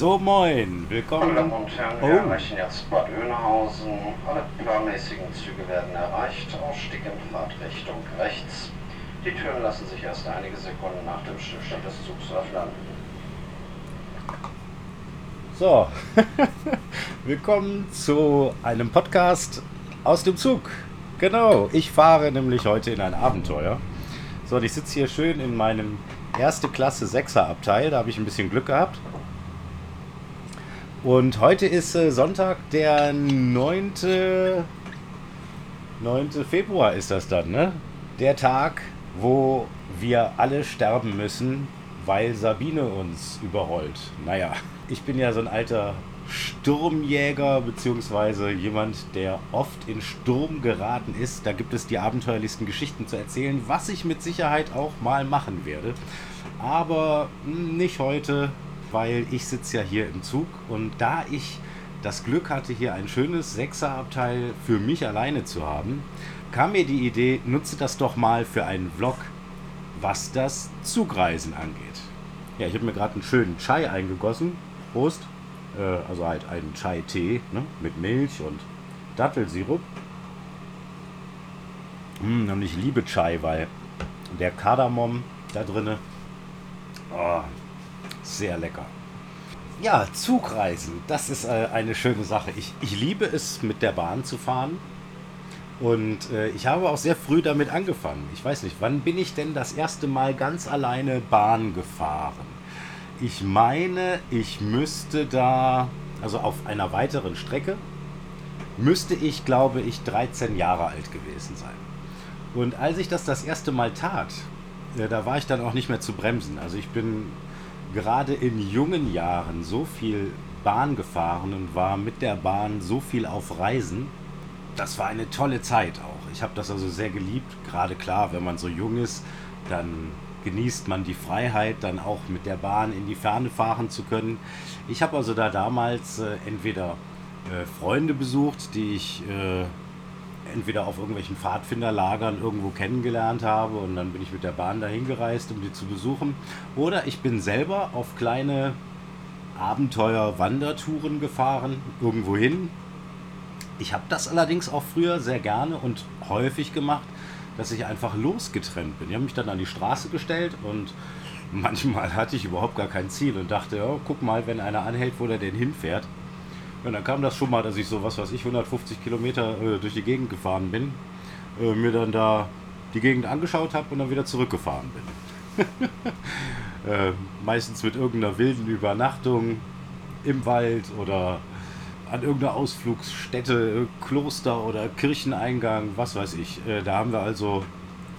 So, moin, willkommen. Meine Damen und Herren, wir Oh. erreichen jetzt Bad Oeynhausen. Alle planmäßigen Züge werden erreicht. Ausstieg in Fahrtrichtung rechts. Die Türen lassen sich erst einige Sekunden nach dem Stillstand des Zugs öffnen. So, willkommen zu einem Podcast aus dem Zug. Genau, ich fahre nämlich heute in ein Abenteuer. So, und ich sitze hier schön in meinem erste Klasse 6er Abteil, da habe ich ein bisschen Glück gehabt. Und heute ist äh, Sonntag, der 9. 9. Februar ist das dann, ne? Der Tag, wo wir alle sterben müssen, weil Sabine uns überrollt. Naja, ich bin ja so ein alter Sturmjäger, beziehungsweise jemand, der oft in Sturm geraten ist. Da gibt es die abenteuerlichsten Geschichten zu erzählen, was ich mit Sicherheit auch mal machen werde. Aber hm, nicht heute, weil ich sitze ja hier im Zug und da ich das Glück hatte, hier ein schönes Sechserabteil für mich alleine zu haben, kam mir die Idee, nutze das doch mal für einen Vlog, was das Zugreisen angeht. Ja, ich habe mir gerade einen schönen Chai eingegossen. Prost. Äh, also halt einen Chai-Tee ne? mit Milch und Dattelsirup. Mm, und ich liebe Chai, weil der Kardamom da drinne, oh, sehr lecker. Ja, Zugreisen, das ist äh, eine schöne Sache. Ich, ich liebe es, mit der Bahn zu fahren. Und äh, ich habe auch sehr früh damit angefangen. Ich weiß nicht, wann bin ich denn das erste Mal ganz alleine Bahn gefahren? Ich meine, ich müsste da, also auf einer weiteren Strecke, müsste ich, glaube ich, 13 Jahre alt gewesen sein. Und als ich das das erste Mal tat, äh, da war ich dann auch nicht mehr zu bremsen. Also ich bin gerade in jungen Jahren so viel Bahn gefahren und war mit der Bahn so viel auf Reisen. Das war eine tolle Zeit auch. Ich habe das also sehr geliebt. Gerade klar, wenn man so jung ist, dann genießt man die Freiheit, dann auch mit der Bahn in die Ferne fahren zu können. Ich habe also da damals äh, entweder äh, Freunde besucht, die ich äh, entweder auf irgendwelchen Pfadfinderlagern irgendwo kennengelernt habe und dann bin ich mit der Bahn dahin gereist, um die zu besuchen. Oder ich bin selber auf kleine Abenteuer-Wandertouren gefahren, irgendwo hin. Ich habe das allerdings auch früher sehr gerne und häufig gemacht, dass ich einfach losgetrennt bin. Ich habe mich dann an die Straße gestellt und manchmal hatte ich überhaupt gar kein Ziel und dachte, ja, guck mal, wenn einer anhält, wo der denn hinfährt. Und dann kam das schon mal, dass ich so, was weiß ich, 150 Kilometer äh, durch die Gegend gefahren bin, äh, mir dann da die Gegend angeschaut habe und dann wieder zurückgefahren bin. äh, meistens mit irgendeiner wilden Übernachtung im Wald oder an irgendeiner Ausflugsstätte, äh, Kloster oder Kircheneingang, was weiß ich. Äh, da haben wir also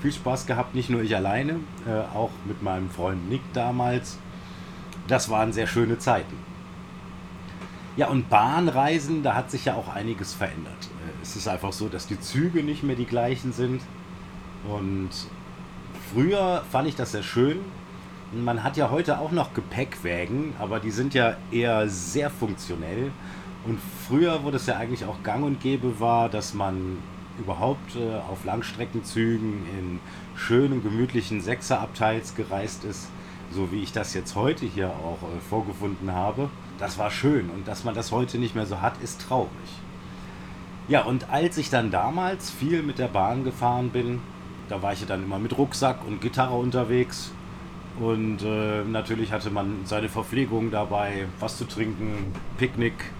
viel Spaß gehabt, nicht nur ich alleine, äh, auch mit meinem Freund Nick damals. Das waren sehr schöne Zeiten. Ja, und Bahnreisen, da hat sich ja auch einiges verändert. Äh, Es ist einfach so, dass die Züge nicht mehr die gleichen sind. Und früher fand ich das sehr schön. Man hat ja heute auch noch Gepäckwägen, aber die sind ja eher sehr funktionell. Und früher, wo das ja eigentlich auch gang und gäbe war, dass man überhaupt äh, auf Langstreckenzügen in schönen, gemütlichen Sechserabteils gereist ist, so wie ich das jetzt heute hier auch äh, vorgefunden habe, das war schön. Und dass man das heute nicht mehr so hat, ist traurig. Ja, und als ich dann damals viel mit der Bahn gefahren bin, da war ich ja dann immer mit Rucksack und Gitarre unterwegs. Und äh, natürlich hatte man seine Verpflegung dabei, was zu trinken, Picknick.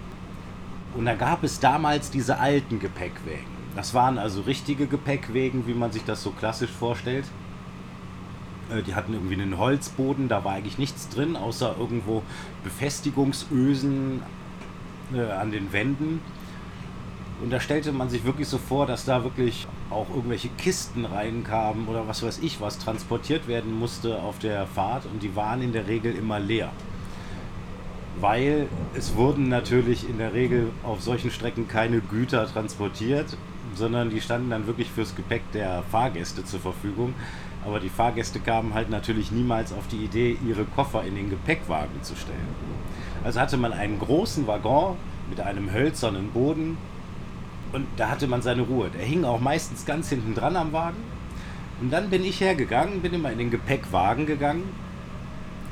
Und da gab es damals diese alten Gepäckwägen. Das waren also richtige Gepäckwägen, wie man sich das so klassisch vorstellt. Äh, Die hatten irgendwie einen Holzboden, da war eigentlich nichts drin, außer irgendwo Befestigungsösen äh, an den Wänden. Und da stellte man sich wirklich so vor, dass da wirklich auch irgendwelche Kisten reinkamen oder was weiß ich, was transportiert werden musste auf der Fahrt und die waren in der Regel immer leer. Weil es wurden natürlich in der Regel auf solchen Strecken keine Güter transportiert, sondern die standen dann wirklich fürs Gepäck der Fahrgäste zur Verfügung. Aber die Fahrgäste kamen halt natürlich niemals auf die Idee, ihre Koffer in den Gepäckwagen zu stellen. Also hatte man einen großen Waggon mit einem hölzernen Boden und da hatte man seine Ruhe. Der hing auch meistens ganz hinten dran am Wagen. Und dann bin ich hergegangen, bin immer in den Gepäckwagen gegangen,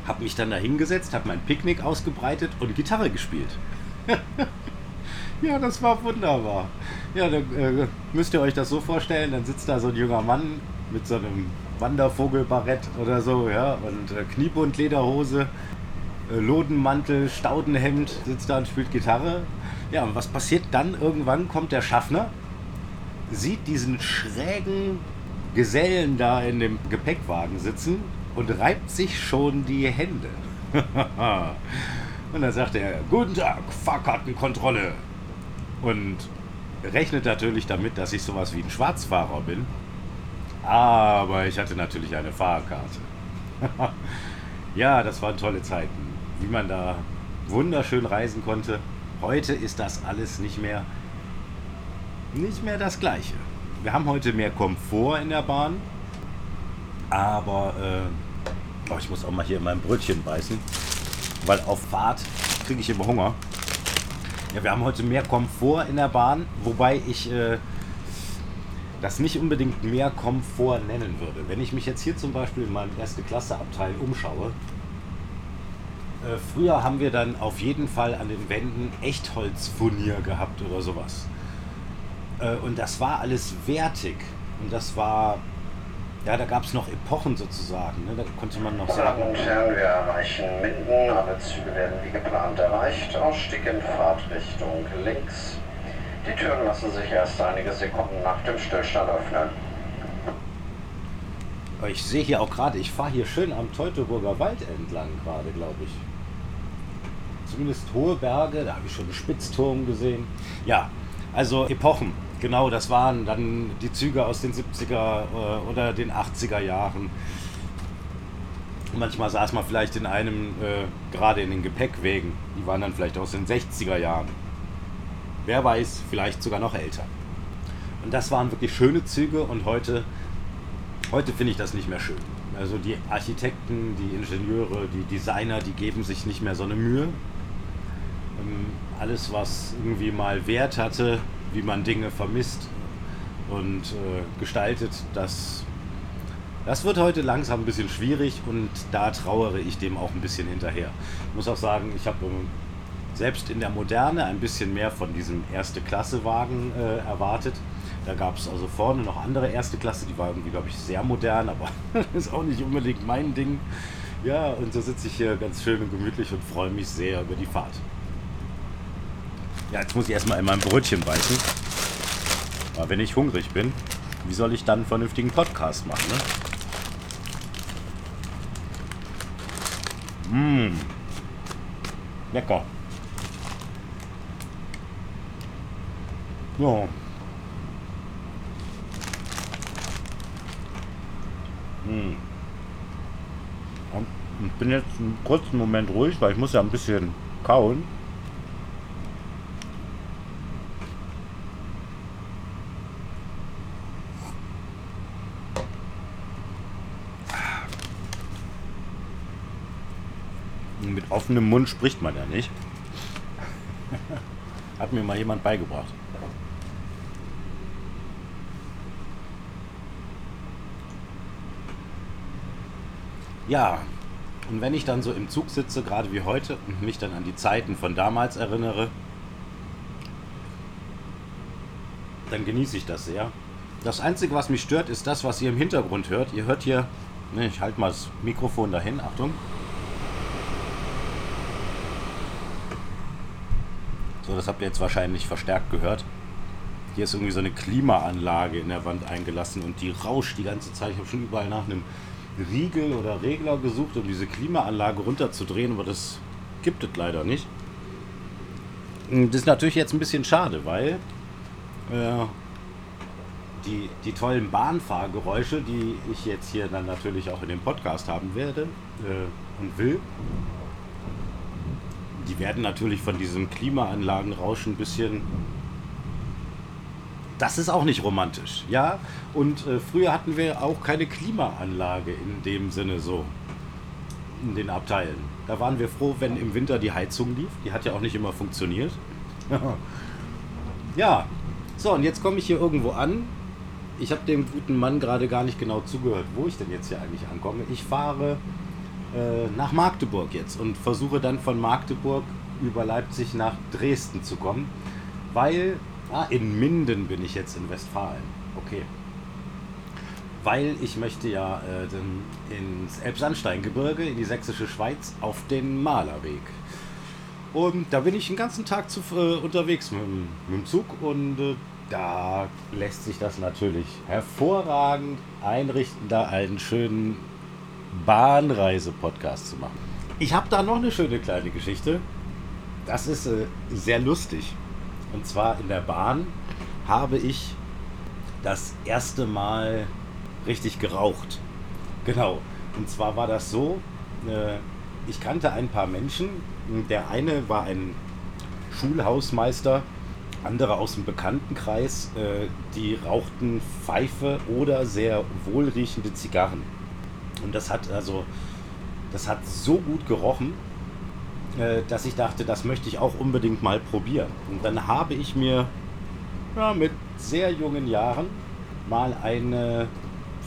Habe mich dann da hingesetzt, habe mein Picknick ausgebreitet und Gitarre gespielt. ja, das war wunderbar. Ja, dann äh, müsst ihr euch das so vorstellen, dann sitzt da so ein junger Mann mit so einem Wandervogelbarett oder so, ja, und äh, Kniebundlederhose, äh, Lodenmantel, Staudenhemd, sitzt da und spielt Gitarre. Ja, und was passiert dann? Irgendwann kommt der Schaffner, sieht diesen schrägen Gesellen da in dem Gepäckwagen sitzen und reibt sich schon die Hände. und dann sagt er, guten Tag, Fahrkartenkontrolle. Und rechnet natürlich damit, dass ich sowas wie ein Schwarzfahrer bin. Aber ich hatte natürlich eine Fahrkarte. ja, das waren tolle Zeiten. Wie man da wunderschön reisen konnte. Heute ist das alles nicht mehr, nicht mehr das Gleiche. Wir haben heute mehr Komfort in der Bahn. Aber äh, oh, ich muss auch mal hier in mein Brötchen beißen. Weil auf Fahrt kriege ich immer Hunger. Ja, wir haben heute mehr Komfort in der Bahn, wobei ich äh, das nicht unbedingt mehr Komfort nennen würde. Wenn ich mich jetzt hier zum Beispiel in meinem erste Klasse Abteil umschaue, äh, früher haben wir dann auf jeden Fall an den Wänden Echtholzfurnier gehabt oder sowas. Äh, und das war alles wertig und das war ja, da gab es noch Epochen sozusagen. Ne? Da konnte man noch sagen. Meine Damen und Herren, wir erreichen Minden. Alle Züge werden wie geplant erreicht. Ausstieg in Fahrtrichtung links. Die Türen lassen sich erst einige Sekunden nach dem Stillstand öffnen. Ich sehe hier auch gerade, ich fahre hier schön am Teutoburger Wald entlang gerade, glaube ich. Zumindest hohe Berge, da habe ich schon einen Spitzturm gesehen. Ja, also Epochen. Genau, das waren dann die Züge aus den 70er äh, oder den 80er Jahren. Manchmal saß man vielleicht in einem, äh, gerade in den Gepäckwegen, die waren dann vielleicht aus den 60er Jahren. Wer weiß, vielleicht sogar noch älter. Und das waren wirklich schöne Züge und heute, heute finde ich das nicht mehr schön. Also die Architekten, die Ingenieure, die Designer, die geben sich nicht mehr so eine Mühe. Ähm, alles, was irgendwie mal Wert hatte, wie man Dinge vermisst und äh, gestaltet, das, das wird heute langsam ein bisschen schwierig und da trauere ich dem auch ein bisschen hinterher. Ich muss auch sagen, ich habe ähm, selbst in der Moderne ein bisschen mehr von diesem Erste-Klasse-Wagen äh, erwartet. Da gab es also vorne noch andere Erste Klasse, die war irgendwie, glaube ich, sehr modern, aber ist auch nicht unbedingt mein Ding. Ja, und so sitze ich hier ganz schön und gemütlich und freue mich sehr über die Fahrt. Ja, jetzt muss ich erstmal in mein Brötchen beißen. Aber wenn ich hungrig bin, wie soll ich dann einen vernünftigen Podcast machen, ne? Mmh. Lecker. Ja. Hm. Ich bin jetzt einen kurzen Moment ruhig, weil ich muss ja ein bisschen kauen. Mit offenem Mund spricht man ja nicht. Hat mir mal jemand beigebracht. Ja, und wenn ich dann so im Zug sitze, gerade wie heute, und mich dann an die Zeiten von damals erinnere, dann genieße ich das sehr. Das Einzige, was mich stört, ist das, was ihr im Hintergrund hört. Ihr hört hier, ne, ich halte mal das Mikrofon dahin, Achtung. So, das habt ihr jetzt wahrscheinlich verstärkt gehört. Hier ist irgendwie so eine Klimaanlage in der Wand eingelassen und die rauscht die ganze Zeit. Ich habe schon überall nach einem Riegel oder Regler gesucht, um diese Klimaanlage runterzudrehen, aber das gibt es leider nicht. Das ist natürlich jetzt ein bisschen schade, weil äh, die, die tollen Bahnfahrgeräusche, die ich jetzt hier dann natürlich auch in dem Podcast haben werde äh, und will, die werden natürlich von diesem Klimaanlagenrauschen ein bisschen das ist auch nicht romantisch, ja. Und äh, früher hatten wir auch keine Klimaanlage in dem Sinne so in den Abteilen. Da waren wir froh, wenn im Winter die Heizung lief. Die hat ja auch nicht immer funktioniert. ja, so und jetzt komme ich hier irgendwo an. Ich habe dem guten Mann gerade gar nicht genau zugehört, wo ich denn jetzt hier eigentlich ankomme. Ich fahre äh, nach Magdeburg jetzt und versuche dann von Magdeburg über Leipzig nach Dresden zu kommen, weil ah, in Minden bin ich jetzt in Westfalen. Okay. Weil ich möchte ja äh, ins Elbsandsteingebirge, in die sächsische Schweiz, auf den Malerweg. Und da bin ich den ganzen Tag zu, äh, unterwegs mit, mit, dem Zug und äh, da lässt sich das natürlich hervorragend einrichten, da einen schönen Bahnreise-Podcast zu machen. Ich habe da noch eine schöne kleine Geschichte. Das ist äh, sehr lustig. Und zwar in der Bahn habe ich das erste Mal richtig geraucht. Genau. Und zwar war das so, äh, ich kannte ein paar Menschen. Der eine war ein Schulhausmeister, andere aus dem Bekanntenkreis, äh, die rauchten Pfeife oder sehr wohlriechende Zigarren. Und das hat also, das hat so gut gerochen, äh, dass ich dachte, das möchte ich auch unbedingt mal probieren. Und dann habe ich mir ja, mit sehr jungen Jahren mal eine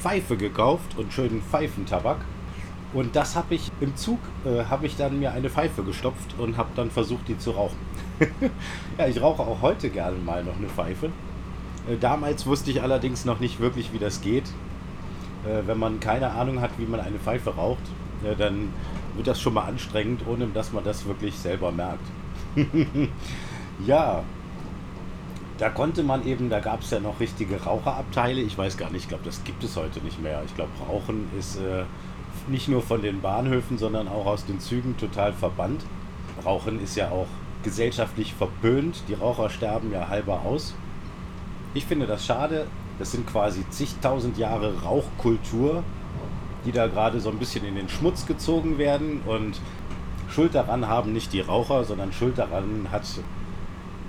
Pfeife gekauft und schönen Pfeifentabak. Und das habe ich im Zug, äh, habe ich dann mir eine Pfeife gestopft und habe dann versucht, die zu rauchen. ja, ich rauche auch heute gerne mal noch eine Pfeife. Äh, damals wusste ich allerdings noch nicht wirklich, wie das geht. Äh, wenn man keine Ahnung hat, wie man eine Pfeife raucht, äh, dann wird das schon mal anstrengend, ohne dass man das wirklich selber merkt. ja, da konnte man eben, da gab es ja noch richtige Raucherabteile. Ich weiß gar nicht, ich glaube, das gibt es heute nicht mehr. Ich glaube, Rauchen ist äh, nicht nur von den Bahnhöfen, sondern auch aus den Zügen total verbannt. Rauchen ist ja auch gesellschaftlich verböhnt. Die Raucher sterben ja halber aus. Ich finde das schade. Das sind quasi zigtausend Jahre Rauchkultur, die da gerade so ein bisschen in den Schmutz gezogen werden. Und Schuld daran haben nicht die Raucher, sondern Schuld daran hat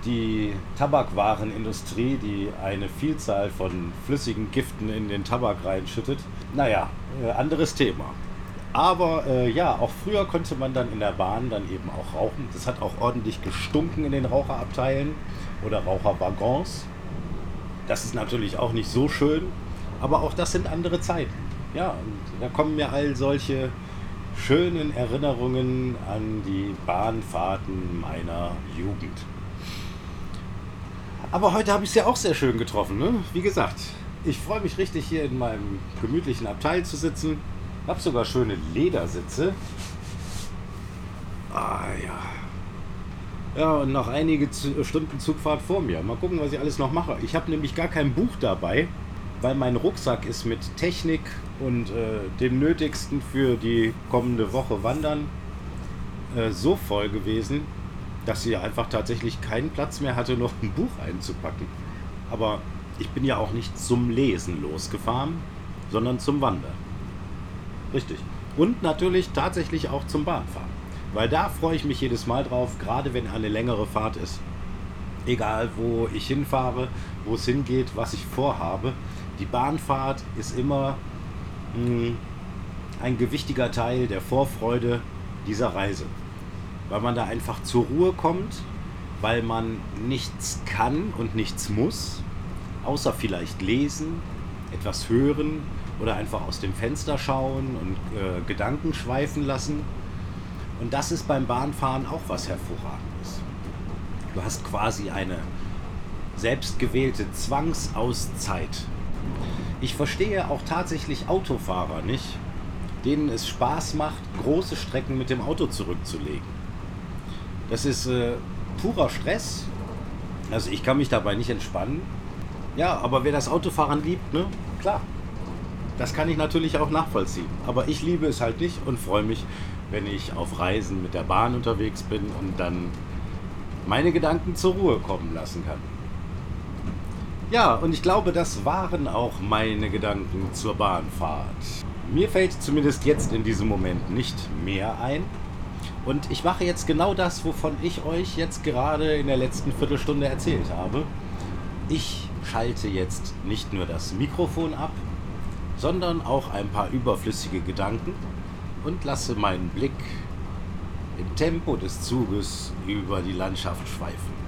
die Tabakwarenindustrie, die eine Vielzahl von flüssigen Giften in den Tabak reinschüttet. Naja, äh, anderes Thema. Aber äh, ja, auch früher konnte man dann in der Bahn dann eben auch rauchen. Das hat auch ordentlich gestunken in den Raucherabteilen oder Raucherwaggons. Das ist natürlich auch nicht so schön, aber auch das sind andere Zeiten. Ja, und da kommen mir all solche schönen Erinnerungen an die Bahnfahrten meiner Jugend. Aber heute habe ich es ja auch sehr schön getroffen. Ne? Wie gesagt, ich freue mich richtig hier in meinem gemütlichen Abteil zu sitzen ich habe sogar schöne Ledersitze. Ah ja. Ja, und noch einige Stunden Zugfahrt vor mir. Mal gucken, was ich alles noch mache. Ich habe nämlich gar kein Buch dabei, weil mein Rucksack ist mit Technik und äh, dem Nötigsten für die kommende Woche Wandern äh, so voll gewesen, dass sie einfach tatsächlich keinen Platz mehr hatte, noch ein Buch einzupacken. Aber ich bin ja auch nicht zum Lesen losgefahren, sondern zum Wandern. Richtig. Und natürlich tatsächlich auch zum Bahnfahren. Weil da freue ich mich jedes Mal drauf, gerade wenn eine längere Fahrt ist. Egal, wo ich hinfahre, wo es hingeht, was ich vorhabe. Die Bahnfahrt ist immer mh, hm, ein gewichtiger Teil der Vorfreude dieser Reise. Weil man da einfach zur Ruhe kommt, weil man nichts kann und nichts muss, außer vielleicht lesen, etwas hören oder einfach aus dem Fenster schauen und äh, Gedanken schweifen lassen. Und das ist beim Bahnfahren auch was Hervorragendes. Du hast quasi eine selbstgewählte Zwangsauszeit. Ich verstehe auch tatsächlich Autofahrer nicht, denen es Spaß macht, große Strecken mit dem Auto zurückzulegen. Das ist äh, purer Stress. Also ich kann mich dabei nicht entspannen. Ja, aber wer das Autofahren liebt, ne? Klar, das kann ich natürlich auch nachvollziehen. Aber ich liebe es halt nicht und freue mich, wenn ich auf Reisen mit der Bahn unterwegs bin und dann meine Gedanken zur Ruhe kommen lassen kann. Ja, und ich glaube, das waren auch meine Gedanken zur Bahnfahrt. Mir fällt zumindest jetzt in diesem Moment nicht mehr ein. Und ich mache jetzt genau das, wovon ich euch jetzt gerade in der letzten Viertelstunde erzählt habe. Ich schalte jetzt nicht nur das Mikrofon ab, sondern auch ein paar überflüssige Gedanken und lasse meinen Blick im Tempo des Zuges über die Landschaft schweifen.